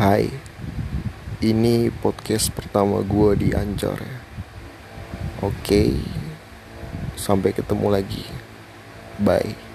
Hai, ini podcast pertama gue di Anchor ya. Oke, sampai ketemu lagi. Bye.